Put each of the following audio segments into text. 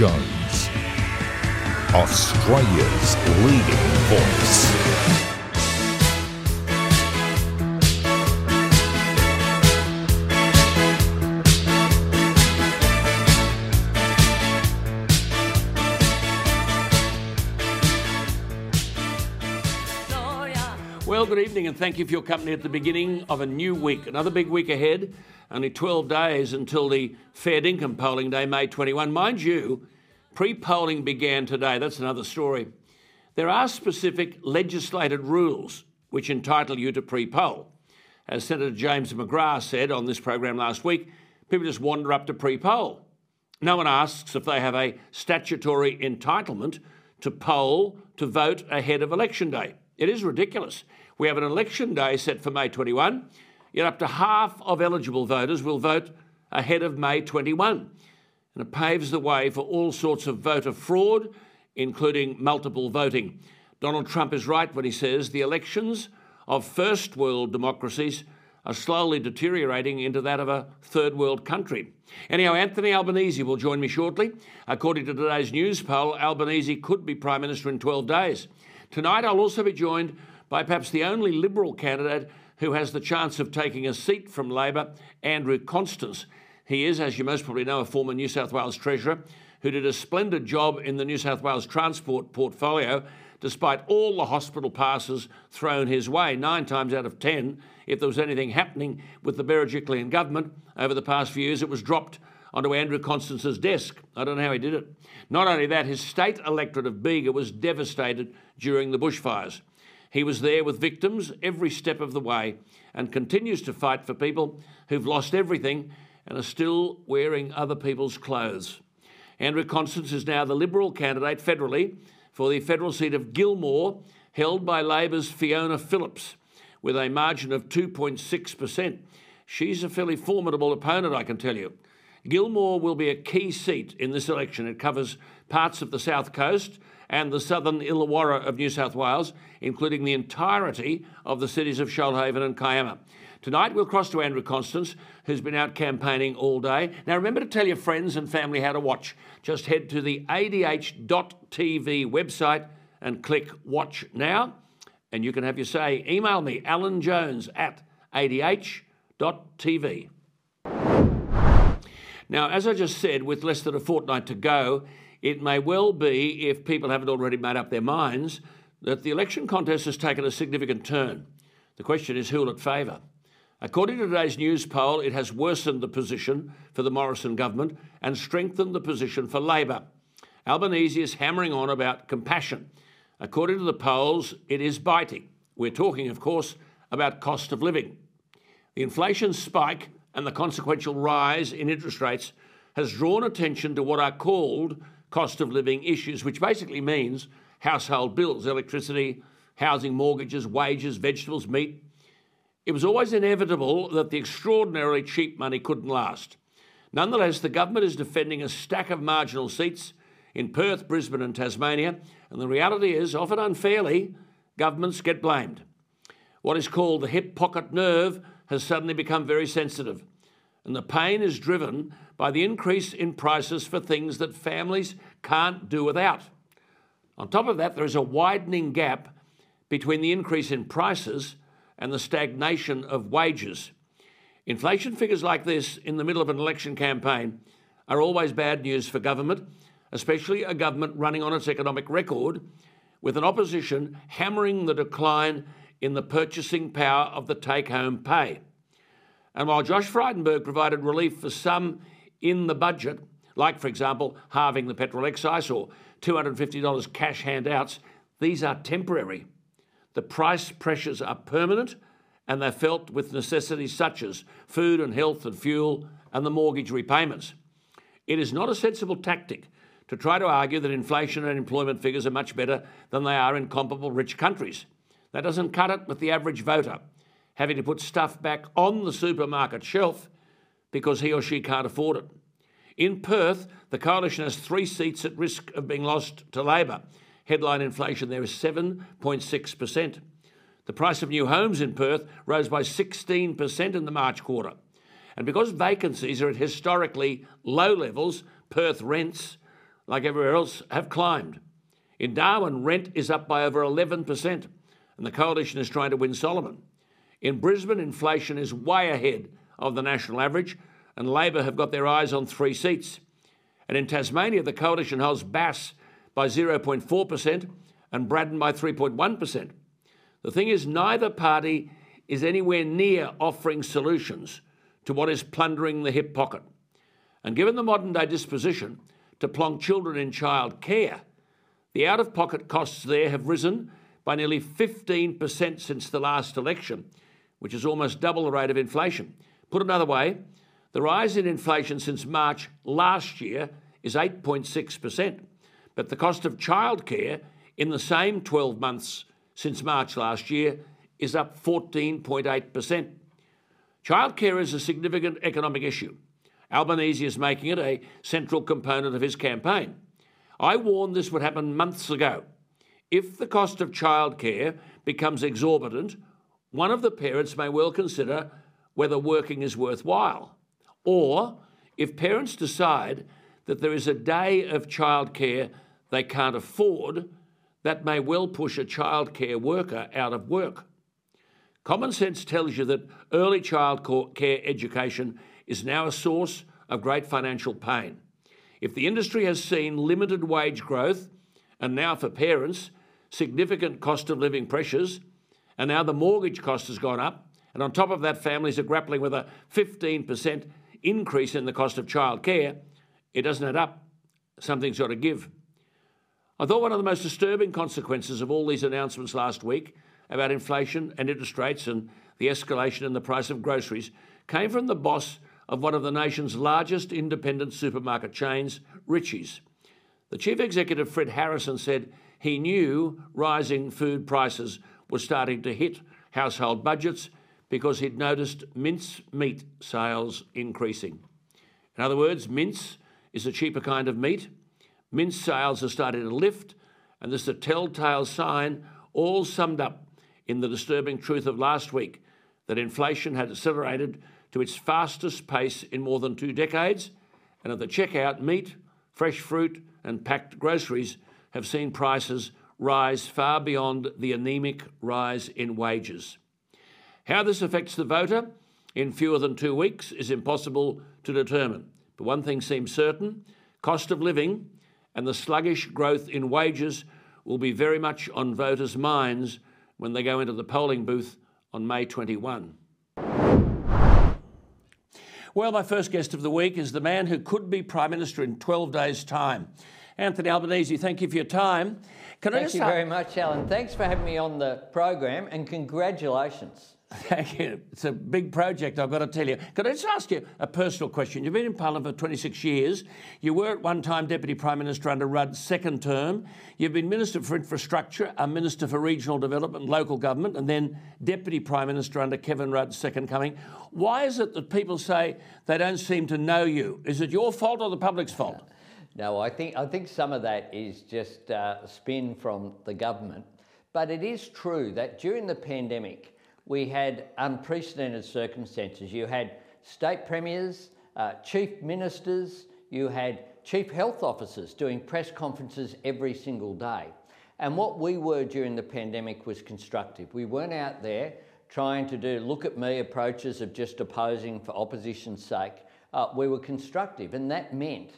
Jones, Australia's leading voice. Evening, and thank you for your company at the beginning of a new week. Another big week ahead. Only 12 days until the fair income polling day, May 21. Mind you, pre polling began today. That's another story. There are specific legislated rules which entitle you to pre poll. As Senator James McGrath said on this program last week, people just wander up to pre poll. No one asks if they have a statutory entitlement to poll to vote ahead of election day. It is ridiculous. We have an election day set for May 21, yet up to half of eligible voters will vote ahead of May 21. And it paves the way for all sorts of voter fraud, including multiple voting. Donald Trump is right when he says the elections of first world democracies are slowly deteriorating into that of a third world country. Anyhow, Anthony Albanese will join me shortly. According to today's news poll, Albanese could be Prime Minister in 12 days. Tonight, I'll also be joined by perhaps the only Liberal candidate who has the chance of taking a seat from Labor, Andrew Constance. He is, as you most probably know, a former New South Wales Treasurer who did a splendid job in the New South Wales transport portfolio despite all the hospital passes thrown his way. Nine times out of ten, if there was anything happening with the Berejiklian government over the past few years, it was dropped onto Andrew Constance's desk. I don't know how he did it. Not only that, his state electorate of Bega was devastated during the bushfires. He was there with victims every step of the way and continues to fight for people who've lost everything and are still wearing other people's clothes. Andrew Constance is now the Liberal candidate federally for the federal seat of Gilmore, held by Labor's Fiona Phillips, with a margin of 2.6%. She's a fairly formidable opponent, I can tell you. Gilmore will be a key seat in this election. It covers parts of the South Coast and the southern Illawarra of New South Wales, including the entirety of the cities of Shoalhaven and Kiama. Tonight we'll cross to Andrew Constance, who's been out campaigning all day. Now remember to tell your friends and family how to watch. Just head to the adh.tv website and click Watch Now, and you can have your say. Email me, Alan Jones at adh.tv. Now, as I just said, with less than a fortnight to go, it may well be, if people haven't already made up their minds, that the election contest has taken a significant turn. The question is who will it favour? According to today's news poll, it has worsened the position for the Morrison government and strengthened the position for Labor. Albanese is hammering on about compassion. According to the polls, it is biting. We're talking, of course, about cost of living. The inflation spike and the consequential rise in interest rates has drawn attention to what are called cost of living issues, which basically means household bills, electricity, housing, mortgages, wages, vegetables, meat. It was always inevitable that the extraordinarily cheap money couldn't last. Nonetheless, the government is defending a stack of marginal seats in Perth, Brisbane, and Tasmania, and the reality is, often unfairly, governments get blamed. What is called the hip pocket nerve has suddenly become very sensitive, and the pain is driven by the increase in prices for things that families can't do without. On top of that, there is a widening gap between the increase in prices and the stagnation of wages. Inflation figures like this in the middle of an election campaign are always bad news for government, especially a government running on its economic record, with an opposition hammering the decline in the purchasing power of the take home pay. And while Josh Frydenberg provided relief for some in the budget, like, for example, halving the petrol excise or $250 cash handouts, these are temporary. The price pressures are permanent and they're felt with necessities such as food and health and fuel and the mortgage repayments. It is not a sensible tactic to try to argue that inflation and employment figures are much better than they are in comparable rich countries. That doesn't cut it with the average voter, having to put stuff back on the supermarket shelf because he or she can't afford it. In Perth, the coalition has three seats at risk of being lost to Labor. Headline inflation there is 7.6%. The price of new homes in Perth rose by 16% in the March quarter. And because vacancies are at historically low levels, Perth rents, like everywhere else, have climbed. In Darwin, rent is up by over 11%, and the coalition is trying to win Solomon. In Brisbane, inflation is way ahead of the national average, and Labor have got their eyes on three seats. And in Tasmania, the coalition holds Bass by 0.4% and Braddon by 3.1%. The thing is, neither party is anywhere near offering solutions to what is plundering the hip pocket. And given the modern day disposition to plonk children in child care, the out of pocket costs there have risen by nearly 15% since the last election, which is almost double the rate of inflation. Put another way, the rise in inflation since March last year is 8.6%, but the cost of childcare in the same 12 months since March last year is up 14.8%. Childcare is a significant economic issue. Albanese is making it a central component of his campaign. I warned this would happen months ago. If the cost of childcare becomes exorbitant, one of the parents may well consider whether working is worthwhile. Or if parents decide that there is a day of childcare they can't afford, that may well push a childcare worker out of work. Common sense tells you that early child care education is now a source of great financial pain. If the industry has seen limited wage growth, and now for parents, significant cost of living pressures, and now the mortgage cost has gone up, and on top of that, families are grappling with a 15% increase in the cost of childcare, it doesn't add up. Something's got to give. I thought one of the most disturbing consequences of all these announcements last week about inflation and interest rates and the escalation in the price of groceries came from the boss of one of the nation's largest independent supermarket chains, Ritchies. The chief executive, Fred Harrison, said he knew rising food prices were starting to hit household budgets because he'd noticed mince meat sales increasing. In other words, mince is a cheaper kind of meat Mince sales are starting to lift, and this is a telltale sign, all summed up in the disturbing truth of last week that inflation had accelerated to its fastest pace in more than two decades, and at the checkout, meat, fresh fruit, and packed groceries have seen prices rise far beyond the anemic rise in wages. How this affects the voter in fewer than two weeks is impossible to determine. But one thing seems certain cost of living and the sluggish growth in wages will be very much on voters' minds when they go into the polling booth on May 21. Well, my first guest of the week is the man who could be Prime Minister in 12 days' time. Anthony Albanese, thank you for your time. Can Thank you very much, Alan. Thanks for having me on the program and congratulations. Thank you. It's a big project, I've got to tell you. Could I just ask you a personal question? You've been in Parliament for 26 years. You were at one time Deputy Prime Minister under Rudd's second term. You've been Minister for Infrastructure, a Minister for Regional Development and Local Government, and then Deputy Prime Minister under Kevin Rudd's second coming. Why is it that people say they don't seem to know you? Is it your fault or the public's fault? No, I think, I think some of that is just uh, spin from the government. But it is true that during the pandemic, we had unprecedented circumstances. You had state premiers, uh, chief ministers, you had chief health officers doing press conferences every single day. And what we were during the pandemic was constructive. We weren't out there trying to do look at me approaches of just opposing for opposition's sake. Uh, we were constructive, and that meant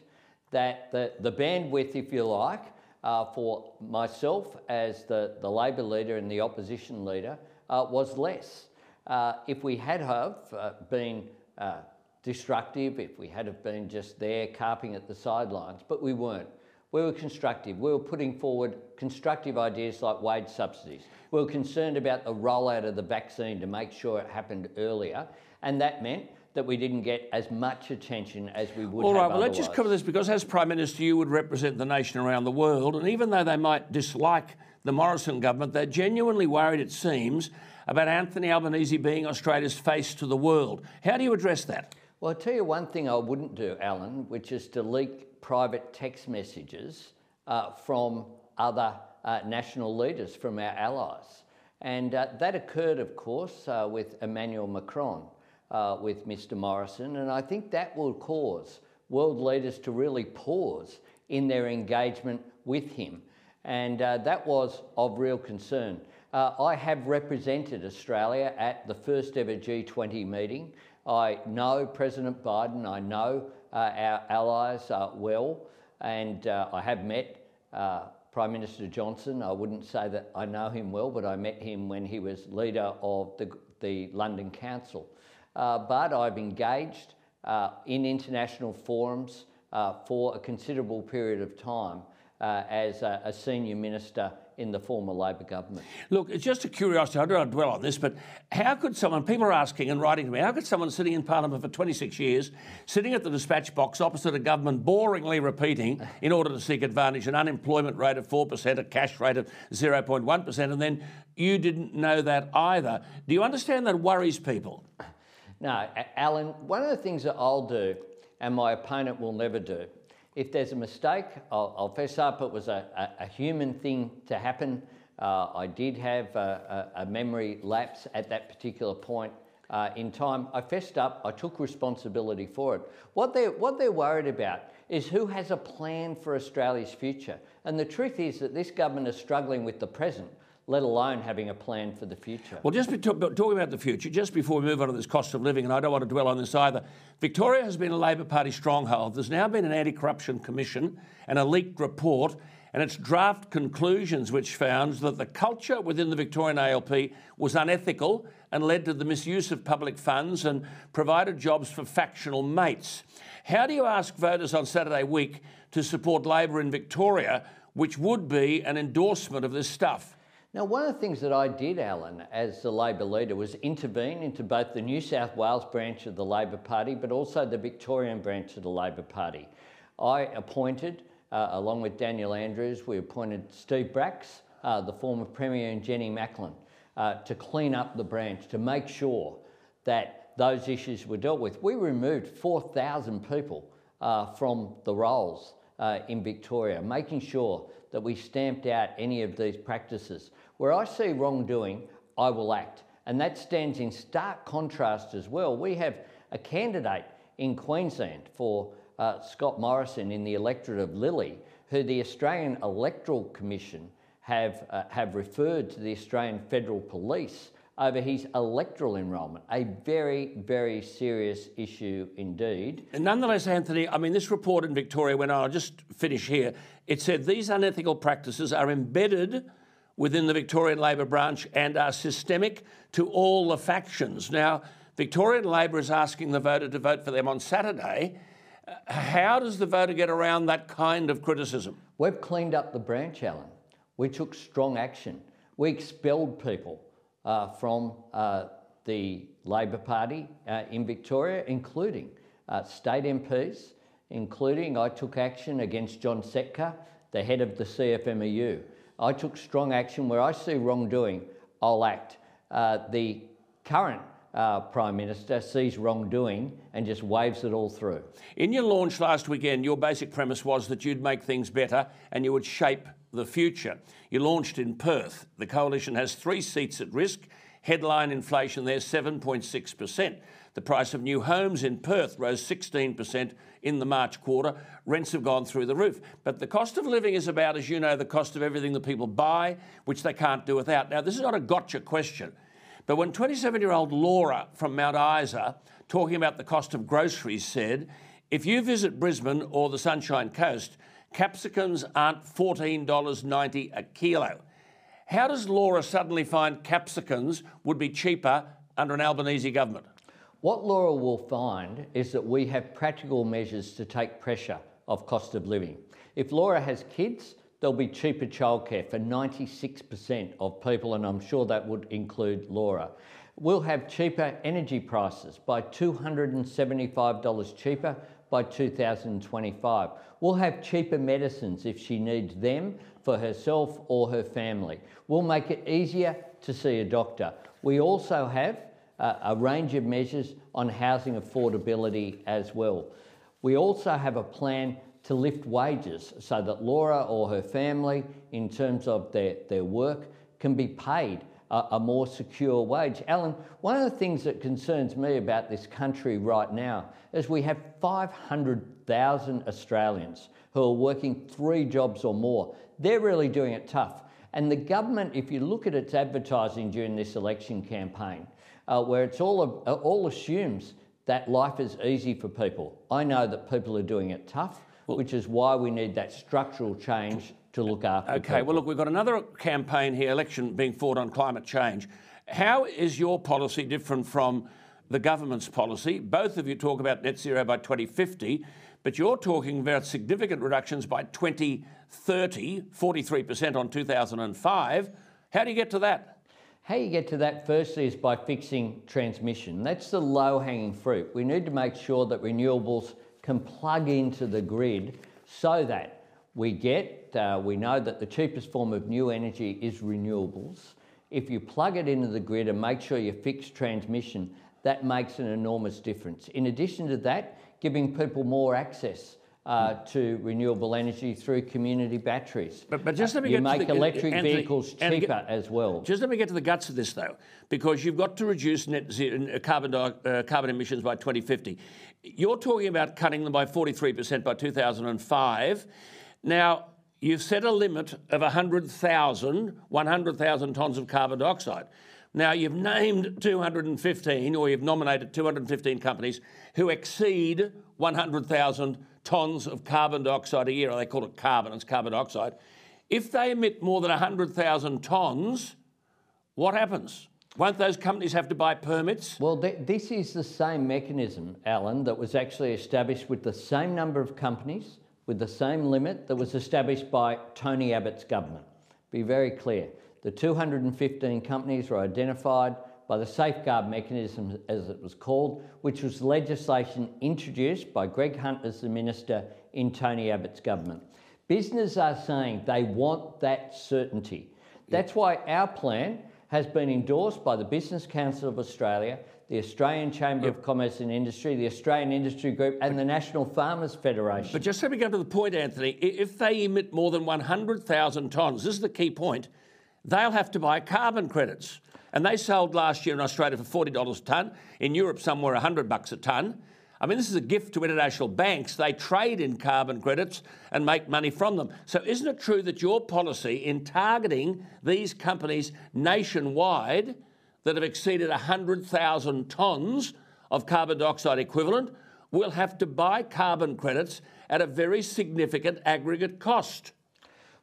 that the, the bandwidth, if you like, uh, for myself as the, the Labor leader and the opposition leader uh, was less. Uh, if we had have uh, been uh, destructive, if we had have been just there carping at the sidelines, but we weren't. We were constructive. We were putting forward constructive ideas like wage subsidies. We were concerned about the rollout of the vaccine to make sure it happened earlier, and that meant that we didn't get as much attention as we would have. All right, well, let's just cover this because as Prime Minister, you would represent the nation around the world, and even though they might dislike the Morrison government, they're genuinely worried, it seems, about Anthony Albanese being Australia's face to the world. How do you address that? Well, I'll tell you one thing I wouldn't do, Alan, which is to leak private text messages uh, from other uh, national leaders, from our allies. And uh, that occurred, of course, uh, with Emmanuel Macron, uh, with Mr. Morrison. And I think that will cause world leaders to really pause in their engagement with him. And uh, that was of real concern. Uh, I have represented Australia at the first ever G20 meeting. I know President Biden, I know uh, our allies uh, well, and uh, I have met uh, Prime Minister Johnson. I wouldn't say that I know him well, but I met him when he was leader of the, the London Council. but I've engaged in international forums for a considerable period of time Uh, as a, a senior minister in the former Labor government. Look, it's just a curiosity. I don't want to dwell on this, but how could someone, people are asking and writing to me, how could someone sitting in Parliament for 26 years, sitting at the dispatch box opposite a government, boringly repeating in order to seek advantage an unemployment rate of 4%, a cash rate of 0.1%, and then you didn't know that either? Do you understand that worries people? No, Alan, one of the things that I'll do, and my opponent will never do, if there's a mistake, I'll, I'll fess up. It was a, a, a human thing to happen. Uh, I did have a, a, memory lapse at that particular point uh, in time. I fessed up. I took responsibility for it. What they're, what they're worried about is who has a plan for Australia's future. And the truth is that this government is struggling with the present let alone having a plan for the future. Well, just talk, talking about the future, just before we move on to this cost of living, and I don't want to dwell on this either, Victoria has been a Labor Party stronghold. There's now been an anti corruption commission and a leaked report and its draft conclusions, which found that the culture within the Victorian ALP was unethical and led to the misuse of public funds and provided jobs for factional mates. How do you ask voters on Saturday week to support Labor in Victoria, which would be an endorsement of this stuff? Now, one of the things that I did, Alan, as the Labor leader, was intervene into both the New South Wales branch of the Labor Party, but also the Victorian branch of the Labor Party. I appointed, uh, along with Daniel Andrews, we appointed Steve Bracks, uh, the former Premier, and Jenny Macklin, uh, to clean up the branch, to make sure that those issues were dealt with. We removed 4,000 people uh, from the rolls uh, in Victoria, making sure that we stamped out any of these practices. Where I see wrongdoing, I will act. And that stands in stark contrast as well. We have a candidate in Queensland for uh, Scott Morrison in the electorate of Lilley, who the Australian Electoral Commission have, uh, have referred to the Australian Federal Police over his electoral enrolment. A very, very serious issue indeed. And nonetheless, Anthony, I mean, this report in Victoria on, I'll just finish here. It said these unethical practices are embedded within the Victorian Labor branch and are systemic to all the factions. Now, Victorian Labor is asking the voter to vote for them on Saturday. How does the voter get around that kind of criticism? We've cleaned up the branch, Alan. We took strong action. We expelled people uh, from uh, the Labor Party uh, in Victoria, including uh, state MPs, including I took action against John Setka, the head of the CFMEU. I took strong action where I see wrongdoing, I'll act. Uh, the current uh, Prime Minister sees wrongdoing and just waves it all through. In your launch last weekend, your basic premise was that you'd make things better and you would shape the future. You launched in Perth. The coalition has three seats at risk. Headline inflation there 7.6%. The price of new homes in Perth rose 16% in the March quarter. Rents have gone through the roof. But the cost of living is about, as you know, the cost of everything that people buy, which they can't do without. Now, this is not a gotcha question. But when 27 year old Laura from Mount Isa, talking about the cost of groceries, said, if you visit Brisbane or the Sunshine Coast, capsicums aren't $14.90 a kilo. How does Laura suddenly find capsicums would be cheaper under an Albanese government? What Laura will find is that we have practical measures to take pressure off cost of living. If Laura has kids, there'll be cheaper childcare for 96% of people, and I'm sure that would include Laura. We'll have cheaper energy prices by $275 cheaper by 2025. We'll have cheaper medicines if she needs them for herself or her family. We'll make it easier to see a doctor. We also have a range of measures on housing affordability as well. We also have a plan to lift wages so that Laura or her family, in terms of their, their work, can be paid a, a more secure wage. Alan, one of the things that concerns me about this country right now is we have 500,000 Australians who are working three jobs or more. They're really doing it tough. And the government, if you look at its advertising during this election campaign, uh, where it's all, uh, all assumes that life is easy for people. I know that people are doing it tough, well, which is why we need that structural change to look after. Okay, people. well, look, we've got another campaign here, election being fought on climate change. How is your policy different from the government's policy? Both of you talk about net zero by 2050, but you're talking about significant reductions by 2030, 43% on 2005. How do you get to that? How you get to that firstly is by fixing transmission. That's the low hanging fruit. We need to make sure that renewables can plug into the grid so that we get, uh, we know that the cheapest form of new energy is renewables. If you plug it into the grid and make sure you fix transmission, that makes an enormous difference. In addition to that, giving people more access uh, to renewable energy through community batteries. But, but just let me uh, you make to the, electric Anthony, vehicles cheaper as well. Just let me get to the guts of this though, because you've got to reduce net zero, uh, carbon, uh, carbon emissions by 2050. You're talking about cutting them by 43% by 2005. Now, you've set a limit of 100,000, 100,000 tonnes of carbon dioxide. Now, you've named 215, or you've nominated 215 companies who exceed 100,000 tonnes of carbon dioxide a year. They call it carbon, it's carbon dioxide. If they emit more than 100,000 tonnes, what happens? Won't those companies have to buy permits? Well, th- this is the same mechanism, Alan, that was actually established with the same number of companies, with the same limit that was established by Tony Abbott's government. Be very clear. The 215 companies were identified by the safeguard mechanism, as it was called, which was legislation introduced by Greg Hunt as the minister in Tony Abbott's government. Business are saying they want that certainty. That's why our plan has been endorsed by the Business Council of Australia, the Australian Chamber yep. of Commerce and Industry, the Australian Industry Group, and the National Farmers Federation. But just let me go to the point, Anthony. If they emit more than 100,000 tonnes, this is the key point, they'll have to buy carbon credits. And they sold last year in Australia for $40 a tonne, in Europe somewhere 100 bucks a tonne. I mean, this is a gift to international banks. They trade in carbon credits and make money from them. So, isn't it true that your policy in targeting these companies nationwide that have exceeded 100,000 tonnes of carbon dioxide equivalent will have to buy carbon credits at a very significant aggregate cost?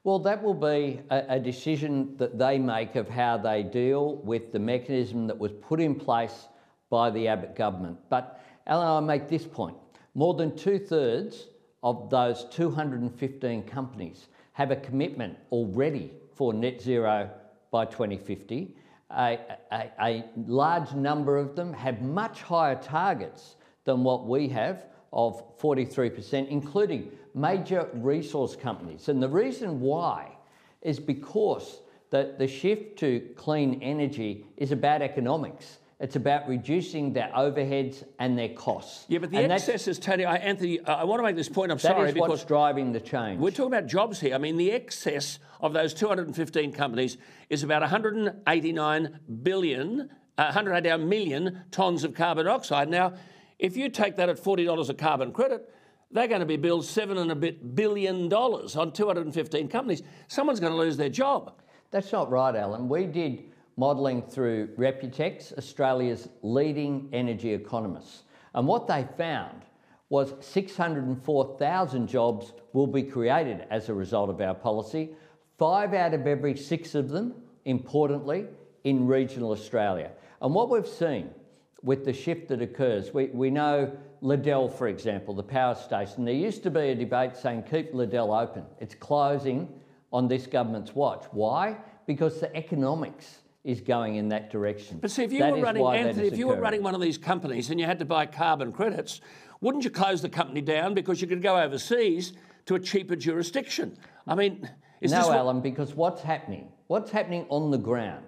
Well, that will be a, a, decision that they make of how they deal with the mechanism that was put in place by the Abbott government. But, Alan, I make this point. More than two thirds of those 215 companies have a commitment already for net zero by 2050. A, a, a large number of them have much higher targets than what we have of 43%, including major resource companies. And the reason why is because the, the shift to clean energy is about economics. It's about reducing their overheads and their costs. Yeah, but the and excesses, Tony, I, Anthony, I want to make this point. I'm that sorry is because what's driving the change. We're talking about jobs here. I mean, the excess of those 215 companies is about 189 billion, uh, 189 million tonnes of carbon dioxide. Now, if you take that at $40 a carbon credit, they're going to be billed seven and a bit billion dollars on 215 companies. Someone's going to lose their job. That's not right, Alan. We did modelling through Reputex, Australia's leading energy economists. And what they found was 604,000 jobs will be created as a result of our policy. Five out of every six of them, importantly, in regional Australia. And what we've seen with the shift that occurs. We, we know Liddell, for example, the power station. There used to be a debate saying keep Liddell open. It's closing on this government's watch. Why? Because the economics is going in that direction. But see, if you that were running, Anthony, if you were running one of these companies and you had to buy carbon credits, wouldn't you close the company down because you could go overseas to a cheaper jurisdiction? I mean, is no, Alan, because what's happening? What's happening on the ground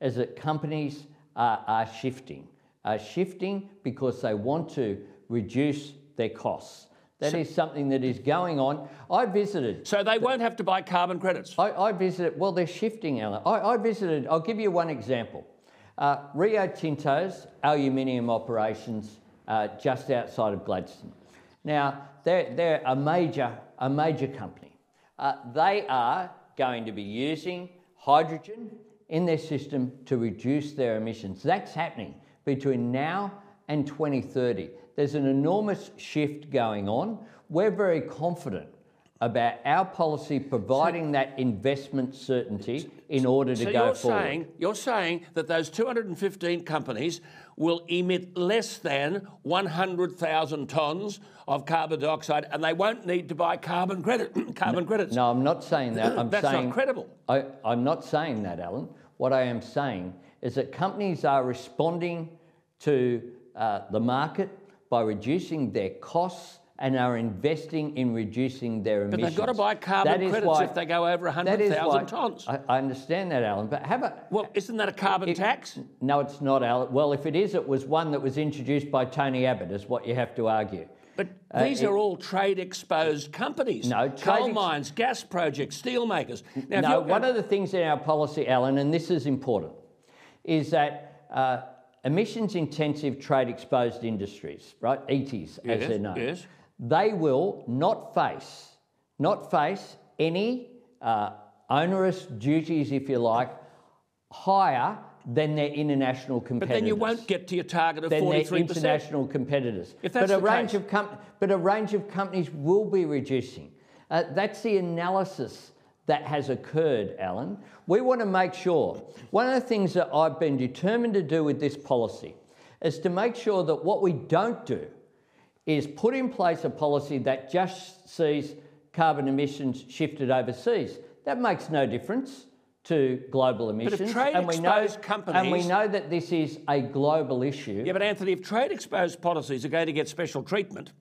is that companies are, are shifting are shifting because they want to reduce their costs. That is something that is going on. I visited. So they won't have to buy carbon credits. I, I visited. Well, they're shifting, Alan. I, I visited. I'll give you one example. Uh, Rio Tinto's aluminium operations uh, just outside of Gladstone. Now, they're, they're a major a major company. Uh, they are going to be using hydrogen in their system to reduce their emissions. That's happening between now and 2030. There's an enormous shift going on. We're very confident about our policy providing that investment certainty in order to so go you're forward. Saying, you're saying that those 215 companies will emit less than 100,000 tonnes of carbon dioxide and they won't need to buy carbon credit carbon credits. No, I'm not saying that. I'm That's saying, not credible. I, I'm not saying that, Alan. What I am saying is that companies are responding to uh, the market by reducing their costs and are investing in reducing their emissions. But they've got to buy carbon That credits why- if they go over 100,000 tonnes. I, I understand that, Alan, but have a. Well, isn't that a carbon it- tax? No, it's not, Alan. Well, if it is, it was one that was introduced by Tony Abbott, is what you have to argue. But Uh, these it- are all trade exposed companies. No, trade coal mines, gas projects, steel makers. Now, no, one of the things in our policy, Alan, and this is important, is that uh, emissions intensive trade exposed industries, right, ETs as Yes, they're known, yes. they will not face, not face any uh, onerous duties, if you like, higher than their international competitors. but then you won't get to your target of than their 43%. international competitors. If that's but a the range case- of com- but a range of companies will be reducing. Uh, that's the analysis that has occurred, Alan. We want to make sure. One of the things that I've been determined to do with this policy is to make sure that what we don't do is put in place a policy that just sees carbon emissions shifted overseas. That makes no difference to global if emissions. trade and we know, exposed and we know that this is a global issue. Yeah, but Anthony, if trade exposed policies are going to get special treatment,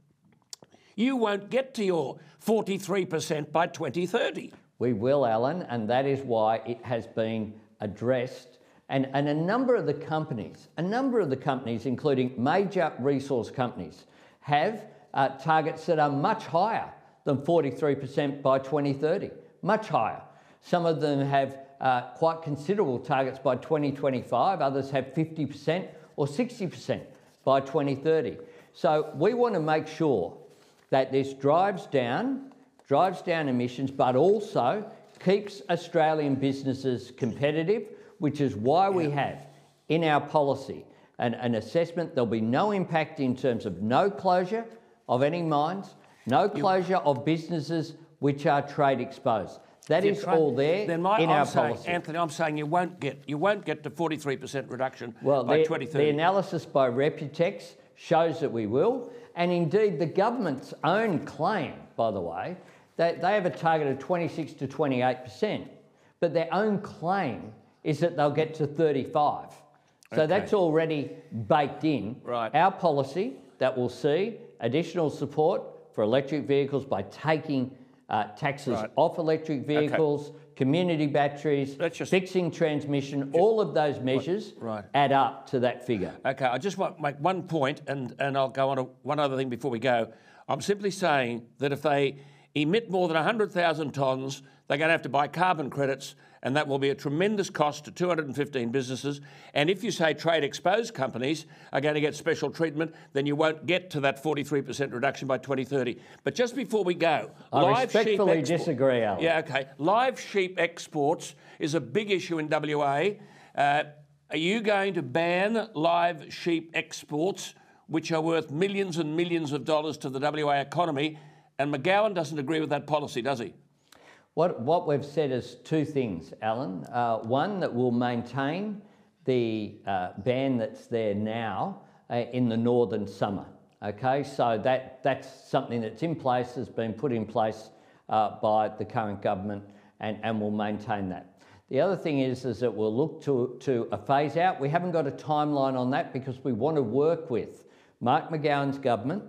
you won't get to your 43% by 2030. We will, Alan, and that is why it has been addressed. And, and a number of the companies, a number of the companies, including major resource companies, have uh, targets that are much higher than 43% by 2030, much higher. Some of them have uh, quite considerable targets by 2025, others have 50% or 60% by 2030. So we want to make sure that this drives down, drives down emissions, but also keeps Australian businesses competitive, which is why we have in our policy an, an assessment there'll be no impact in terms of no closure of any mines, no closure of businesses which are trade exposed. That is all there Then my, in I'm our saying, policy. Anthony, I'm saying you won't get you won't get to 43% reduction Well, by the, 2030. the analysis by Reputex shows that we will, and indeed the government's own claim, by the way, that they have a target of 26 to 28 percent, but their own claim is that they'll get to 35. So Okay. that's already baked in. Right. Our policy that will see additional support for electric vehicles by taking uh, taxes Right. off electric vehicles, community batteries, just- fixing transmission, all of those measures Right. add up to that figure. Okay, I just want to make one point, and, and I'll go on to one other thing before we go. I'm simply saying that if they emit more than 100,000 tonnes, they're going to have to buy carbon credits, and that will be a tremendous cost to 215 businesses. And if you say trade exposed companies are going to get special treatment, then you won't get to that 43% reduction by 2030. But just before we go, I live sheep respectfully export- disagree, Alan. Yeah, okay. Live sheep exports is a big issue in WA. Uh, are you going to ban live sheep exports, which are worth millions and millions of dollars to the WA economy? And McGowan doesn't agree with that policy, does he? What, what we've said is two things, Alan. Uh, one, that we'll maintain the uh, ban that's there now uh, in the northern summer. Okay, so that, that's something that's in place, has been put in place uh, by the current government, and, and we'll maintain that. The other thing is, is that we'll look to, to a phase out. We haven't got a timeline on that because we want to work with Mark McGowan's government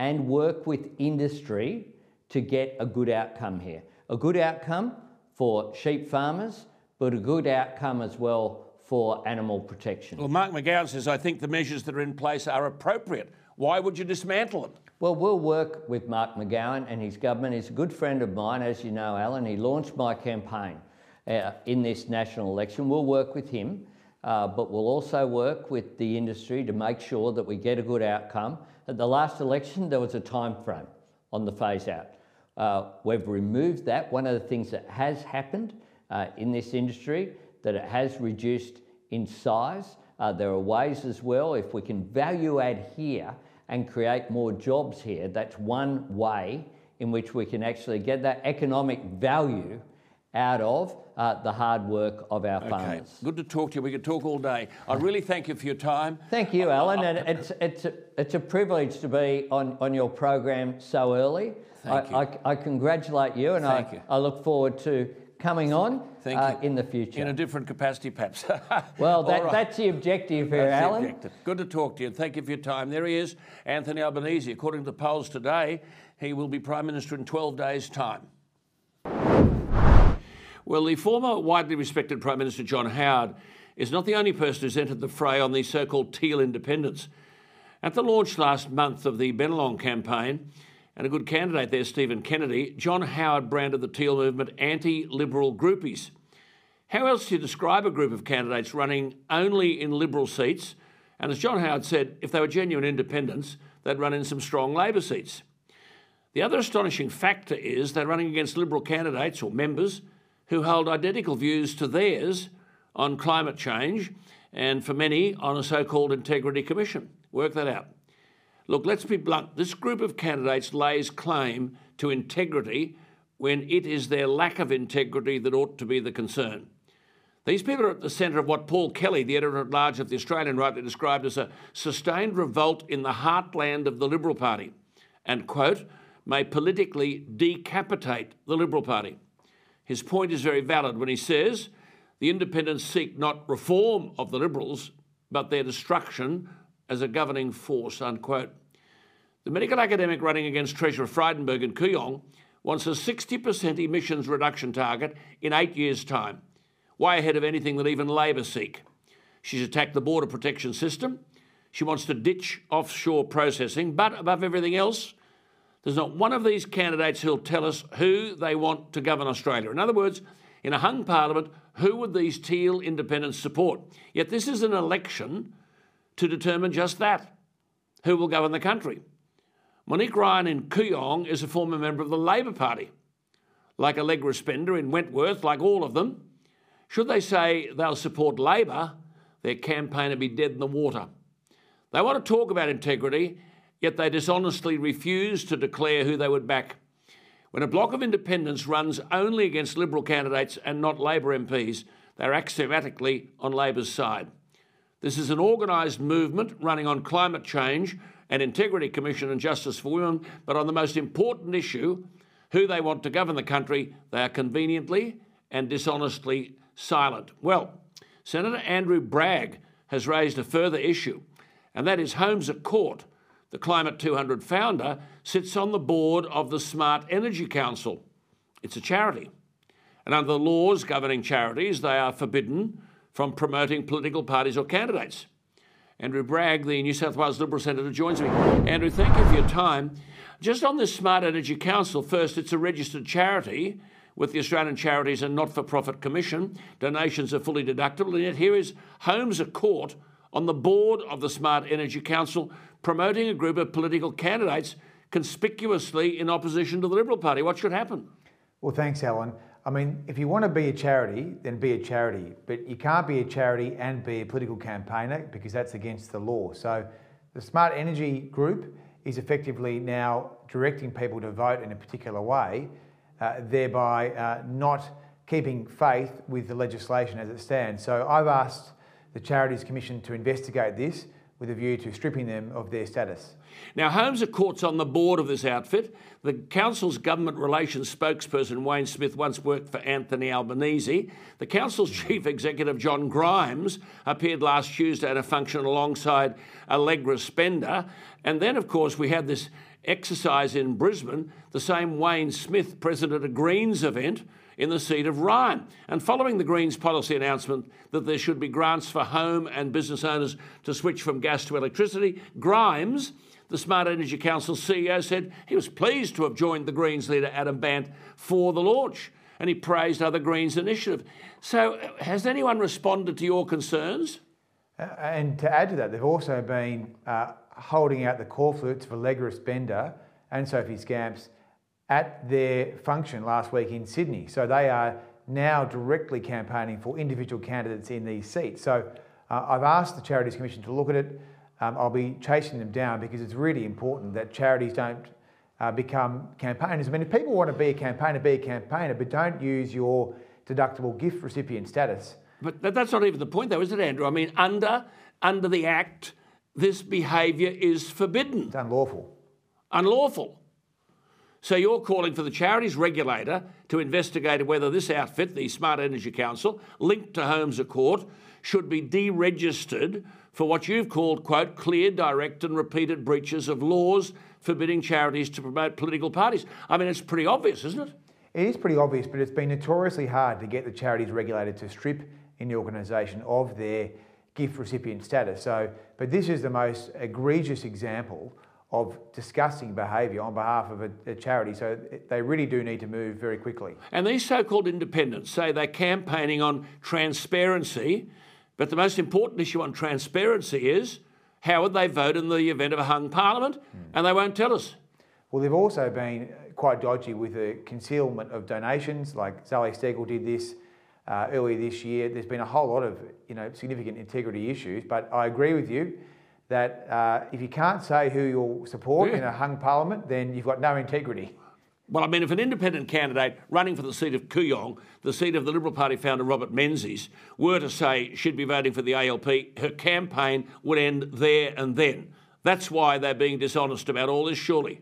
and work with industry to get a good outcome here. A good outcome for sheep farmers, but a good outcome as well for animal protection. Well, Mark McGowan says, I think the measures that are in place are appropriate. Why would you dismantle them? Well, we'll work with Mark McGowan and his government. He's a good friend of mine, as you know, Alan. He launched my campaign uh, in this national election. We'll work with him, uh, but we'll also work with the industry to make sure that we get a good outcome. At the last election, there was a time frame on the phase out. Uh, we've removed that. One of the things that has happened uh, in this industry that it has reduced in size. Uh, there are ways as well, if we can value add here and create more jobs here, that's one way in which we can actually get that economic value out of uh, the hard work of our Okay, farmers. good to talk to you. We could talk all day. I really thank you for your time. Thank you, Alan, and it's, it's, a, it's a privilege to be on, on your program so early. Thank I, you. I, I congratulate you, and Thank I, you. I look forward to coming on uh, in the future. In a different capacity, perhaps. well, that, right. that's the objective here, That's the Alan. objective. Good to talk to you. Thank you for your time. There he is, Anthony Albanese. According to the polls today, he will be Prime Minister in 12 days' time. Well, the former widely respected Prime Minister John Howard is not the only person who's entered the fray on the so called teal independents. At the launch last month of the Bennelong campaign, and a good candidate there, Stephen Kennedy, John Howard branded the teal movement anti liberal groupies. How else do you describe a group of candidates running only in Liberal seats? And as John Howard said, if they were genuine independents, they'd run in some strong Labor seats. The other astonishing factor is they're running against Liberal candidates or members who hold identical views to theirs on climate change and, for many, on a so called Integrity Commission. Work that out. Look, let's be blunt. This group of candidates lays claim to integrity when it is their lack of integrity that ought to be the concern. These people are at the centre of what Paul Kelly, the editor at large of The Australian, rightly described as a sustained revolt in the heartland of the Liberal Party and, quote, may politically decapitate the Liberal Party. His point is very valid when he says the independents seek not reform of the Liberals, but their destruction as a governing force, unquote. The medical academic running against Treasurer Frydenberg in Kooyong wants a 60% emissions reduction target in eight years' time, way ahead of anything that even Labor seek. She's attacked the border protection system. She wants to ditch offshore processing, but above everything else, there's not one of these candidates who'll tell us who they want to govern Australia. In other words, in a hung parliament, who would these teal independents support? Yet this is an election to determine just that who will govern the country. Monique Ryan in Kooyong is a former member of the Labor Party. Like Allegra Spender in Wentworth, like all of them, should they say they'll support Labor, their campaign would be dead in the water. They want to talk about integrity, yet they dishonestly refuse to declare who they would back. When a block of independents runs only against Liberal candidates and not Labor MPs, they're axiomatically on Labor's side. This is an organised movement running on climate change and Integrity Commission and Justice for Women, but on the most important issue, who they want to govern the country, they are conveniently and dishonestly silent. Well, Senator Andrew Bragg has raised a further issue, and that is Holmes à Court, the Climate 200 founder, sits on the board of the Smart Energy Council. It's a charity. And under the laws governing charities, they are forbidden from promoting political parties or candidates. Andrew Bragg, the New South Wales Liberal Senator, joins me. Andrew, thank you for your time. Just on this Smart Energy Council, first, it's a registered charity with the Australian Charities and Not for Profit Commission. Donations are fully deductible, and yet here is Holmes à Court on the board of the Smart Energy Council promoting a group of political candidates conspicuously in opposition to the Liberal Party. What should happen? Well, thanks, Alan. I mean, if you want to be a charity, then be a charity. But you can't be a charity and be a political campaigner because that's against the law. So the Smart Energy Group is effectively now directing people to vote in a particular way, uh, thereby uh, not keeping faith with the legislation as it stands. So I've asked the Charities Commission to investigate this with a view to stripping them of their status. Now, Holmes à Court's on the board of this outfit. The council's government relations spokesperson, Wayne Smith, once worked for Anthony Albanese. The council's chief executive, John Grimes, appeared last Tuesday at a function alongside Allegra Spender. And then, of course, we had this exercise in Brisbane. The same Wayne Smith, president of Greens event in the seat of Ryan. And following the Greens policy announcement that there should be grants for home and business owners to switch from gas to electricity, Grimes, the Smart Energy Council CEO, said he was pleased to have joined the Greens leader Adam Bandt for the launch. And he praised other Greens initiative. So, has anyone responded to your concerns? Uh, and to add to that, they've also been uh, holding out the corflutes for Allegra Spender and Sophie Scamps at their function last week in Sydney. So they are now directly campaigning for individual candidates in these seats. So uh, I've asked the Charities Commission to look at it. Um, I'll be chasing them down because it's really important that charities don't uh, become campaigners. I mean, if people want to be a campaigner, be a campaigner, but don't use your deductible gift recipient status. But that's not even the point, though, is it, Andrew? I mean, under under the Act, this behaviour is forbidden. It's unlawful. Unlawful. So you're calling for the charities regulator to investigate whether this outfit, the Smart Energy Council, linked to Holmes à Court, should be deregistered for what you've called, quote, clear, direct, and repeated breaches of laws forbidding charities to promote political parties. I mean, it's pretty obvious, isn't it? It is pretty obvious, but it's been notoriously hard to get the charities regulator to strip any organisation of their gift recipient status. So, but this is the most egregious example of disgusting behaviour on behalf of a, a, charity. So they really do need to move very quickly. And these so called independents say they're campaigning on transparency, but the most important issue on transparency is how would they vote in the event of a hung parliament? Mm. And they won't tell us. Well, they've also been quite dodgy with the concealment of donations, like Zali Steggall did this. Uh, earlier this year, there's been a whole lot of you know significant integrity issues. But I agree with you that uh, if you can't say who you'll support yeah. in a hung parliament, then you've got no integrity. Well, I mean, if an independent candidate running for the seat of Kooyong, the seat of the Liberal Party founder Robert Menzies, were to say she'd be voting for the ALP, her campaign would end there and then. That's why they're being dishonest about all this, surely.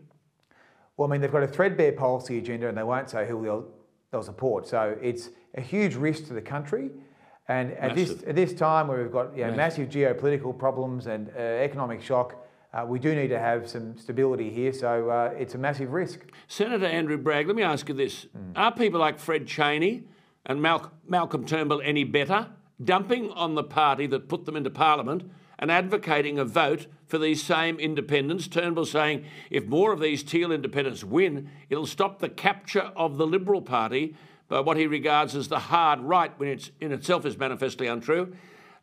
Well, I mean, they've got a threadbare policy agenda and they won't say who they'll, they'll support. So it's a huge risk to the country. And at this, at this time where we've got you know, massive. massive geopolitical problems and uh, economic shock, uh, we do need to have some stability here, so uh, it's a massive risk. Senator Andrew Bragg, let me ask you this. Mm. Are people like Fred Chaney and Mal- Malcolm Turnbull any better, dumping on the party that put them into Parliament and advocating a vote for these same independents? Turnbull saying if more of these teal independents win, it'll stop the capture of the Liberal Party by what he regards as the hard right, when it's in itself is manifestly untrue.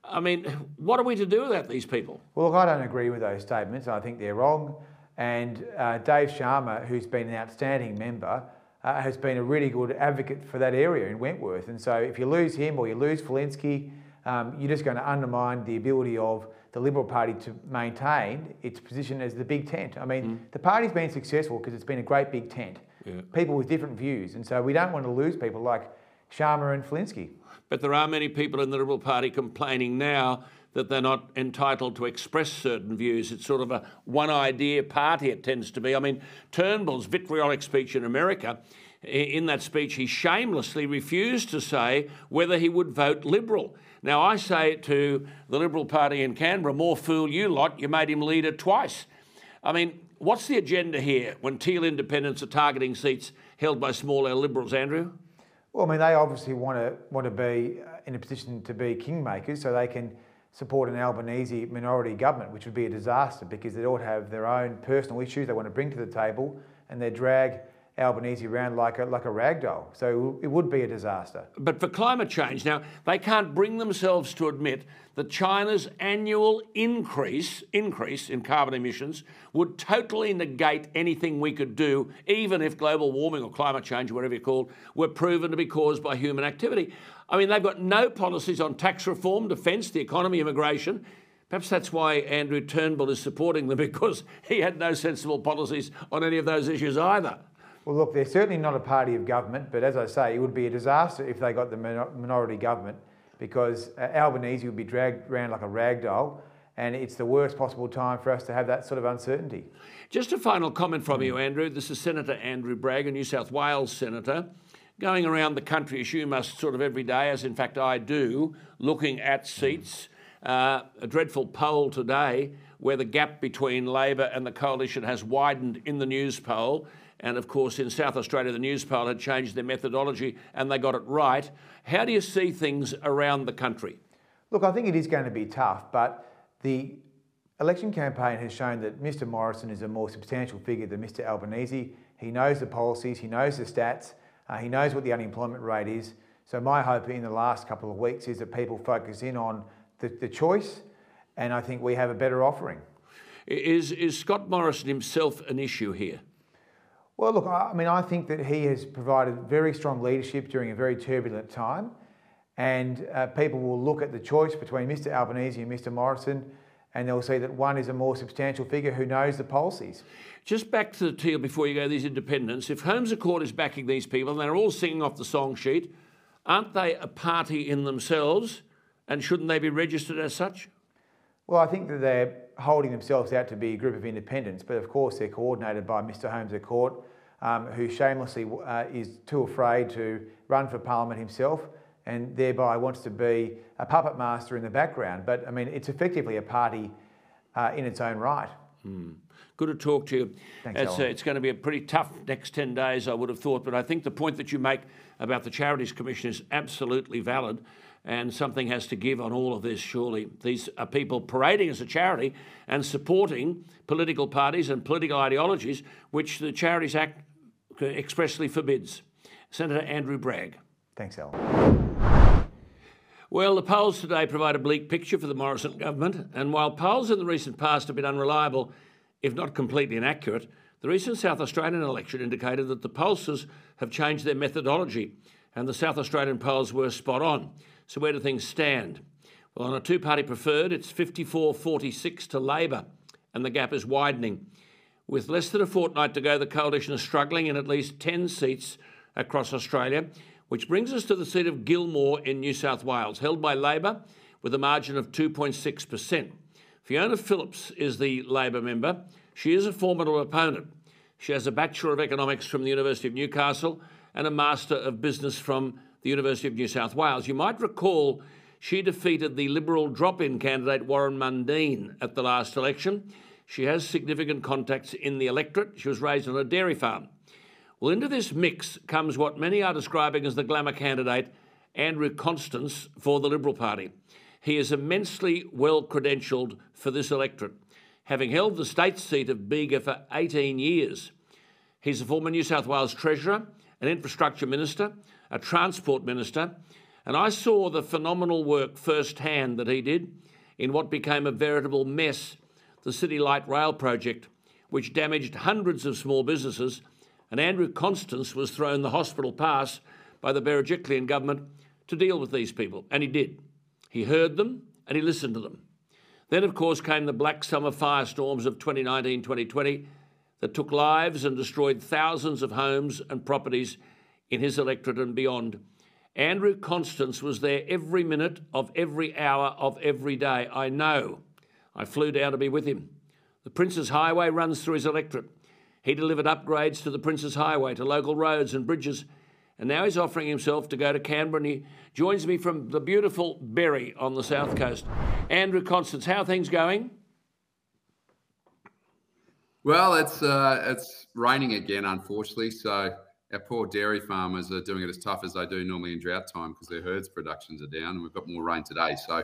I mean, what are we to do without these people? Well, look, I don't agree with those statements. I think they're wrong. And uh, Dave Sharma, who's been an outstanding member, uh, has been a really good advocate for that area in Wentworth. And so if you lose him or you lose Falinski, um, you're just going to undermine the ability of the Liberal Party to maintain its position as the big tent. I mean, mm. the party's been successful because it's been a great big tent yeah. people with different views. And so we don't want to lose people like Sharma and Falinski. But there are many people in the Liberal Party complaining now that they're not entitled to express certain views. It's sort of a one idea party, it tends to be. I mean, Turnbull's vitriolic speech in America, in that speech, he shamelessly refused to say whether he would vote Liberal. Now, I say to the Liberal Party in Canberra, more fool you lot, you made him leader twice. I mean, What's the agenda here when teal independents are targeting seats held by small L Liberals, Andrew? Well, I mean, they obviously want to want to be uh, in a position to be kingmakers, so they can support an Albanese minority government, which would be a disaster because they'd all have their own personal issues they want to bring to the table, and they drag Albanese around like a, like a rag doll. So it would be a disaster. But for climate change, now, they can't bring themselves to admit that China's annual increase, increase in carbon emissions would totally negate anything we could do, even if global warming or climate change, whatever you call it, were proven to be caused by human activity. I mean, they've got no policies on tax reform, defence, the economy, immigration. Perhaps that's why Andrew Turnbull is supporting them because he had no sensible policies on any of those issues either. Well, look, they're certainly not a party of government, but as I say, it would be a disaster if they got the minority government because uh, Albanese would be dragged around like a rag doll, and it's the worst possible time for us to have that sort of uncertainty. Just a final comment from you, Andrew. This is Senator Andrew Bragg, a New South Wales senator, going around the country, as you must sort of every day, as in fact I do, looking at seats. Uh, a dreadful poll today where the gap between Labor and the coalition has widened in the Newspoll And of course, in South Australia, the Newspoll had changed their methodology and they got it right. How do you see things around the country? Look, I think it is going to be tough, but the election campaign has shown that Mr Morrison is a more substantial figure than Mr Albanese. He knows the policies, he knows the stats, uh, he knows what the unemployment rate is. So my hope in the last couple of weeks is that people focus in on the, the choice, and I think we have a better offering. Is, is Scott Morrison himself an issue here? Well, look, I mean, I think that he has provided very strong leadership during a very turbulent time, and uh, people will look at the choice between Mr Albanese and Mr Morrison, and they'll see that one is a more substantial figure who knows the policies. Just back to the Teal before you go, these independents. If Holmes à Court is backing these people and they're all singing off the song sheet, aren't they a party in themselves, and shouldn't they be registered as such? Well, I think that they're holding themselves out to be a group of independents, but of course they're coordinated by Mr Holmes à Court, um, who shamelessly uh, is too afraid to run for Parliament himself and thereby wants to be a puppet master in the background. But I mean, it's effectively a party uh, in its own right. Hmm. Good to talk to you. Thanks, it's, uh, it's, going to be a pretty tough next 10 days, I would have thought. But I think the point that you make about the Charities Commission is absolutely valid and something has to give on all of this, surely. These are people parading as a charity and supporting political parties and political ideologies, which the Charities Act expressly forbids. Senator Andrew Bragg. Thanks, Alan. Well, the polls today provide a bleak picture for the Morrison government, and while polls in the recent past have been unreliable, if not completely inaccurate, the recent South Australian election indicated that the pollsters have changed their methodology, and the South Australian polls were spot on. So, where do things stand? Well, on a two party preferred, it's 54 46 to Labor, and the gap is widening. With less than a fortnight to go, the coalition is struggling in at least 10 seats across Australia, which brings us to the seat of Gilmore in New South Wales, held by Labor with a margin of 2.6%. Fiona Phillips is the Labor member. She is a formidable opponent. She has a Bachelor of Economics from the University of Newcastle and a Master of Business from the University of New South Wales. You might recall she defeated the Liberal drop in candidate Warren Mundine at the last election. She has significant contacts in the electorate. She was raised on a dairy farm. Well, into this mix comes what many are describing as the glamour candidate, Andrew Constance, for the Liberal Party. He is immensely well credentialed for this electorate, having held the state seat of Bega for 18 years. He's a former New South Wales Treasurer, an infrastructure minister, a transport minister, and I saw the phenomenal work firsthand that he did in what became a veritable mess the City Light Rail project, which damaged hundreds of small businesses. And Andrew Constance was thrown the hospital pass by the Berejiklian government to deal with these people, and he did. He heard them and he listened to them. Then, of course, came the black summer firestorms of 2019 2020 that took lives and destroyed thousands of homes and properties in his electorate and beyond. Andrew Constance was there every minute of every hour of every day. I know. I flew down to be with him. The Princes Highway runs through his electorate. He delivered upgrades to the Princes Highway, to local roads and bridges, and now he's offering himself to go to Canberra and he joins me from the beautiful Berry on the south coast. Andrew Constance, how are things going? Well, it's uh, it's raining again, unfortunately. So our poor dairy farmers are doing it as tough as they do normally in drought time because their herds productions are down and we've got more rain today. So,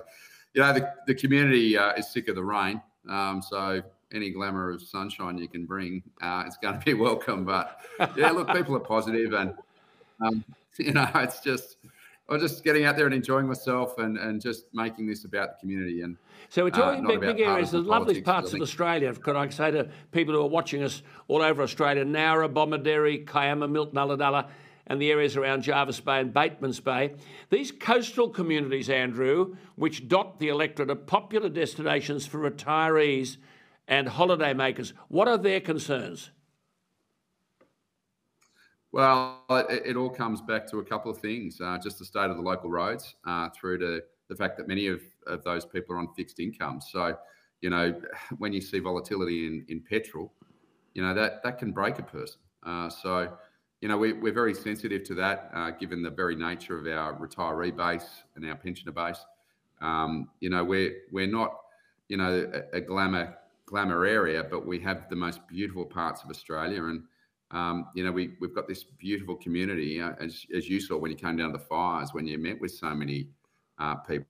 you know, the, the community uh, is sick of the rain. Um, so any glamour of sunshine you can bring, uh, it's going to be welcome. But yeah, look, people are positive and, um, you know, it's just, I'm just getting out there and enjoying myself and, and just making this about the community. And so we're talking uh, big, big areas, the lovely parts of Australia. Could I say to people who are watching us all over Australia, Nowra, Bomaderry, Kiama, Milton, Ulladulla, and the areas around Jervis Bay and Batemans Bay. These coastal communities, Andrew, which dot the electorate, are popular destinations for retirees and holidaymakers. What are their concerns? Well, it, it, all comes back to a couple of things uh, just the state of the local roads, uh, through to the fact that many of, of those people are on fixed incomes. So, you know, when you see volatility in, in petrol, you know, that, that can break a person. Uh, so, you know, we, we're very sensitive to that, uh, given the very nature of our retiree base and our pensioner base. Um, you know, we're, we're not, you know, a, a glamour glamour area, but we have the most beautiful parts of Australia and um, you know, we, we've got this beautiful community, uh, as, as you saw when you came down to the fires, when you met with so many uh, people,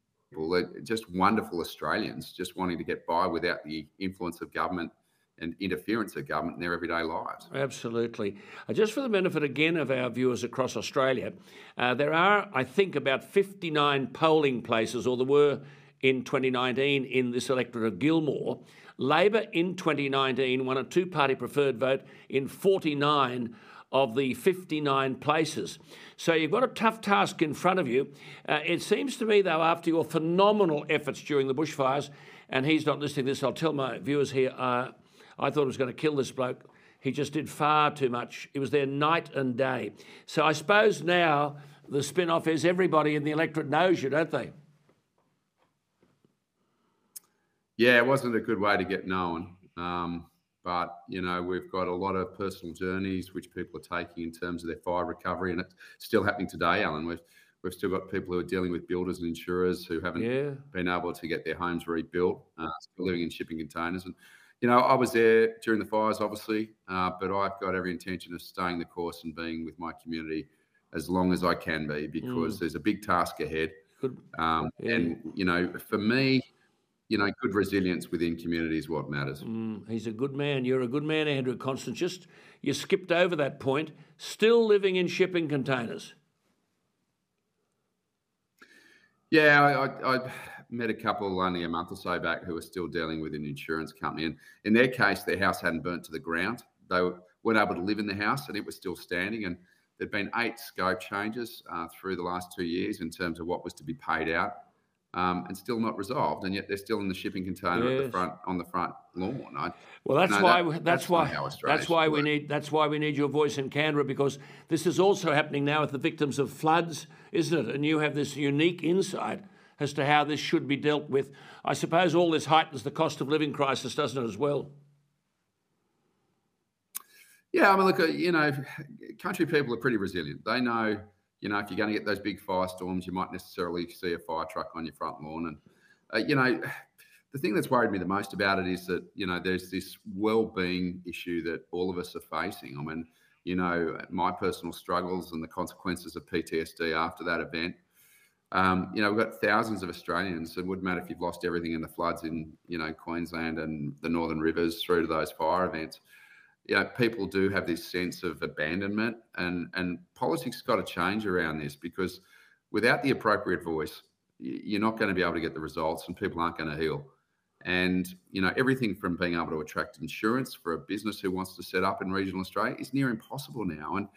just wonderful Australians just wanting to get by without the influence of government and interference of government in their everyday lives. Absolutely. Uh, just for the benefit again of our viewers across Australia, uh, there are, I think, about 59 polling places, or there were in 2019 in this electorate of Gilmore. Labor in 2019 won a two party preferred vote in 49 of the 59 places. So you've got a tough task in front of you. Uh, it seems to me, though, after your phenomenal efforts during the bushfires, and he's not listening to this, I'll tell my viewers here, uh, I thought I was going to kill this bloke. He just did far too much. He was there night and day. So I suppose now the spin off is everybody in the electorate knows you, don't they? Yeah, it wasn't a good way to get known. Um, but, you know, we've got a lot of personal journeys which people are taking in terms of their fire recovery. And it's still happening today, Alan. We've, we've still got people who are dealing with builders and insurers who haven't yeah. been able to get their homes rebuilt, uh, living in shipping containers. And, you know, I was there during the fires, obviously, uh, but I've got every intention of staying the course and being with my community as long as I can be because mm. there's a big task ahead. Um, yeah. And, you know, for me, you know, good resilience within community is what matters. Mm, he's a good man. You're a good man, Andrew Constance. Just you skipped over that point. Still living in shipping containers. Yeah, I, I, I, met a couple only a month or so back who were still dealing with an insurance company, and in their case, their house hadn't burnt to the ground. They weren't able to live in the house, and it was still standing. And there'd been eight scope changes uh, through the last two years in terms of what was to be paid out um, and still not resolved, and yet they're still in the shipping container yes. at the front on the front lawn. I, well, that's why that, that's, that's, why that's why we need that's why we need your voice in Canberra because this is also happening now with the victims of floods, isn't it? And you have this unique insight as to how this should be dealt with. I suppose all this heightens the cost of living crisis, doesn't it, as well? Yeah, I mean, look, uh, you know, country people are pretty resilient. They know you know, if you're going to get those big firestorms, you might necessarily see a fire truck on your front lawn. And, uh, you know, the thing that's worried me the most about it is that, you know, there's this well-being issue that all of us are facing. I mean, you know, my personal struggles and the consequences of PTSD after that event. Um, you know, we've got thousands of Australians. It wouldn't matter if you've lost everything in the floods in, you know, Queensland and the Northern Rivers through to those fire events you know, people do have this sense of abandonment, and and politics got to change around this because without the appropriate voice, you're not going to be able to get the results, and people aren't going to heal. And you know, everything from being able to attract insurance for a business who wants to set up in regional Australia is near impossible now. And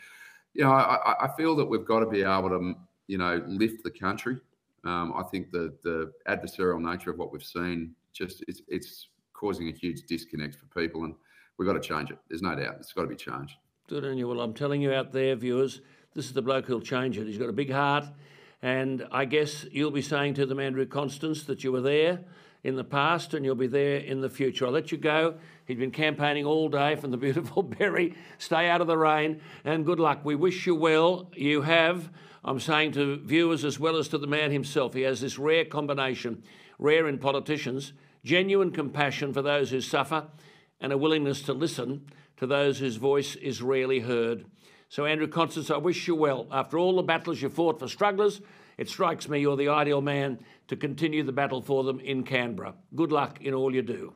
you know, I, I feel that we've got to be able to, you know, lift the country. Um, I think the the adversarial nature of what we've seen just it's it's causing a huge disconnect for people and We've got to change it. There's no doubt. It's got to be changed. Good on you. Well, I'm telling you out there, viewers, this is the bloke who'll change it. He's got a big heart. And I guess you'll be saying to them, Andrew Constance, that you were there in the past and you'll be there in the future. I'll let you go. He's been campaigning all day from the beautiful Berry. Stay out of the rain and good luck. We wish you well. You have, I'm saying to viewers as well as to the man himself, he has this rare combination, rare in politicians, genuine compassion for those who suffer and a willingness to listen to those whose voice is rarely heard. So, Andrew Constance, I wish you well. After all the battles you fought for strugglers, it strikes me you're the ideal man to continue the battle for them in Canberra. Good luck in all you do.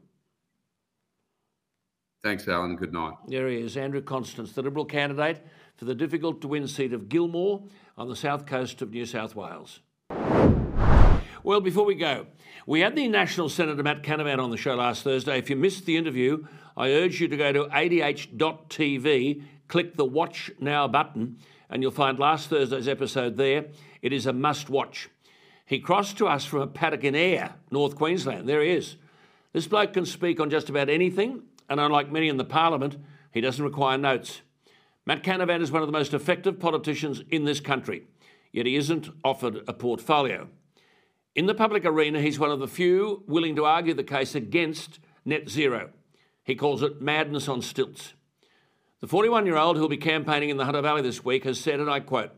Thanks, Alan. Good night. There he is, Andrew Constance, the Liberal candidate for the difficult to win seat of Gilmore on the south coast of New South Wales. Well, before we go, we had the National Senator Matt Canavan on the show last Thursday. If you missed the interview, I urge you to go to adh.tv, click the Watch Now button, and you'll find last Thursday's episode there. It is a must watch. He crossed to us from a paddock in Ayr, North Queensland. There he is. This bloke can speak on just about anything, and unlike many in the Parliament, he doesn't require notes. Matt Canavan is one of the most effective politicians in this country, yet he isn't offered a portfolio. In the public arena, he's one of the few willing to argue the case against net zero. He calls it madness on stilts. The 41 year old who'll be campaigning in the Hunter Valley this week has said, and I quote,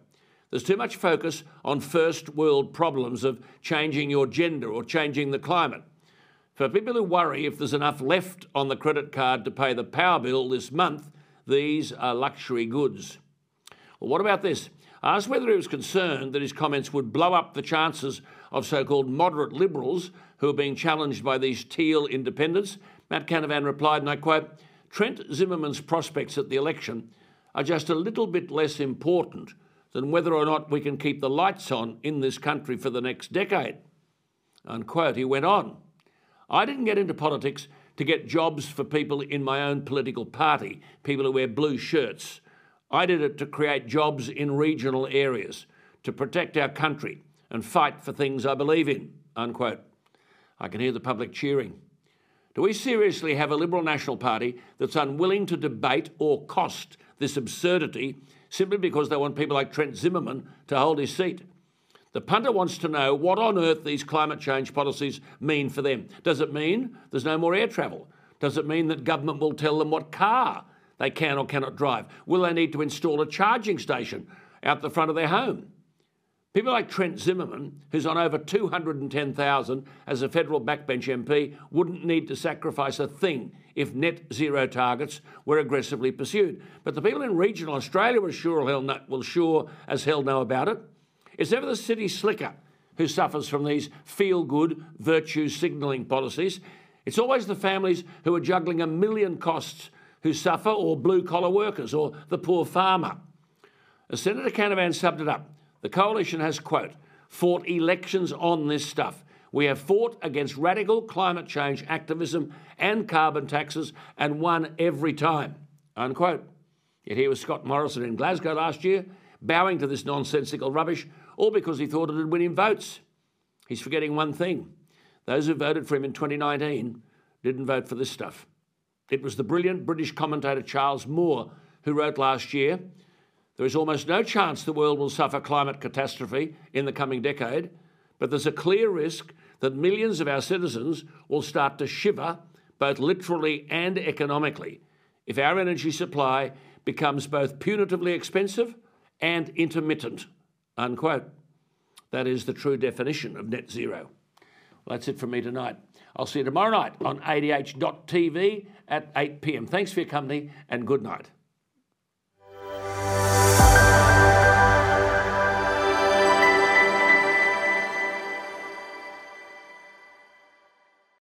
there's too much focus on first world problems of changing your gender or changing the climate. For people who worry if there's enough left on the credit card to pay the power bill this month, These are luxury goods. Well, what about this? Asked whether he was concerned that his comments would blow up the chances of so called moderate liberals who are being challenged by these teal independents. Matt Canavan replied, and I quote Trent Zimmerman's prospects at the election are just a little bit less important than whether or not we can keep the lights on in this country for the next decade. Unquote. He went on. I didn't get into politics to get jobs for people in my own political party, people who wear blue shirts. I did it to create jobs in regional areas, to protect our country and fight for things I believe in. Unquote. I can hear the public cheering. Do we seriously have a Liberal National Party that's unwilling to debate or cost this absurdity simply because they want people like Trent Zimmerman to hold his seat? The punter wants to know what on earth these climate change policies mean for them. Does it mean there's no more air travel? Does it mean that government will tell them what car they can or cannot drive? Will they need to install a charging station out the front of their home? People like Trent Zimmerman, who's on over 210,000 as a federal backbench MP, wouldn't need to sacrifice a thing if net zero targets were aggressively pursued. But the people in regional Australia will sure, will sure as hell know about it. It's never the city slicker who suffers from these feel good virtue signalling policies. It's always the families who are juggling a million costs who suffer, or blue collar workers, or the poor farmer. As Senator Canavan summed it up, the coalition has, quote, fought elections on this stuff. We have fought against radical climate change activism and carbon taxes and won every time, unquote. Yet here was Scott Morrison in Glasgow last year, bowing to this nonsensical rubbish all because he thought it'd win him votes. He's forgetting one thing those who voted for him in 2019 didn't vote for this stuff. It was the brilliant British commentator Charles Moore who wrote last year there is almost no chance the world will suffer climate catastrophe in the coming decade, but there's a clear risk that millions of our citizens will start to shiver, both literally and economically, if our energy supply becomes both punitively expensive and intermittent. Unquote. That is the true definition of net zero. Well, that's it from me tonight. I'll see you tomorrow night on ADH.TV at 8 pm. Thanks for your company and good night.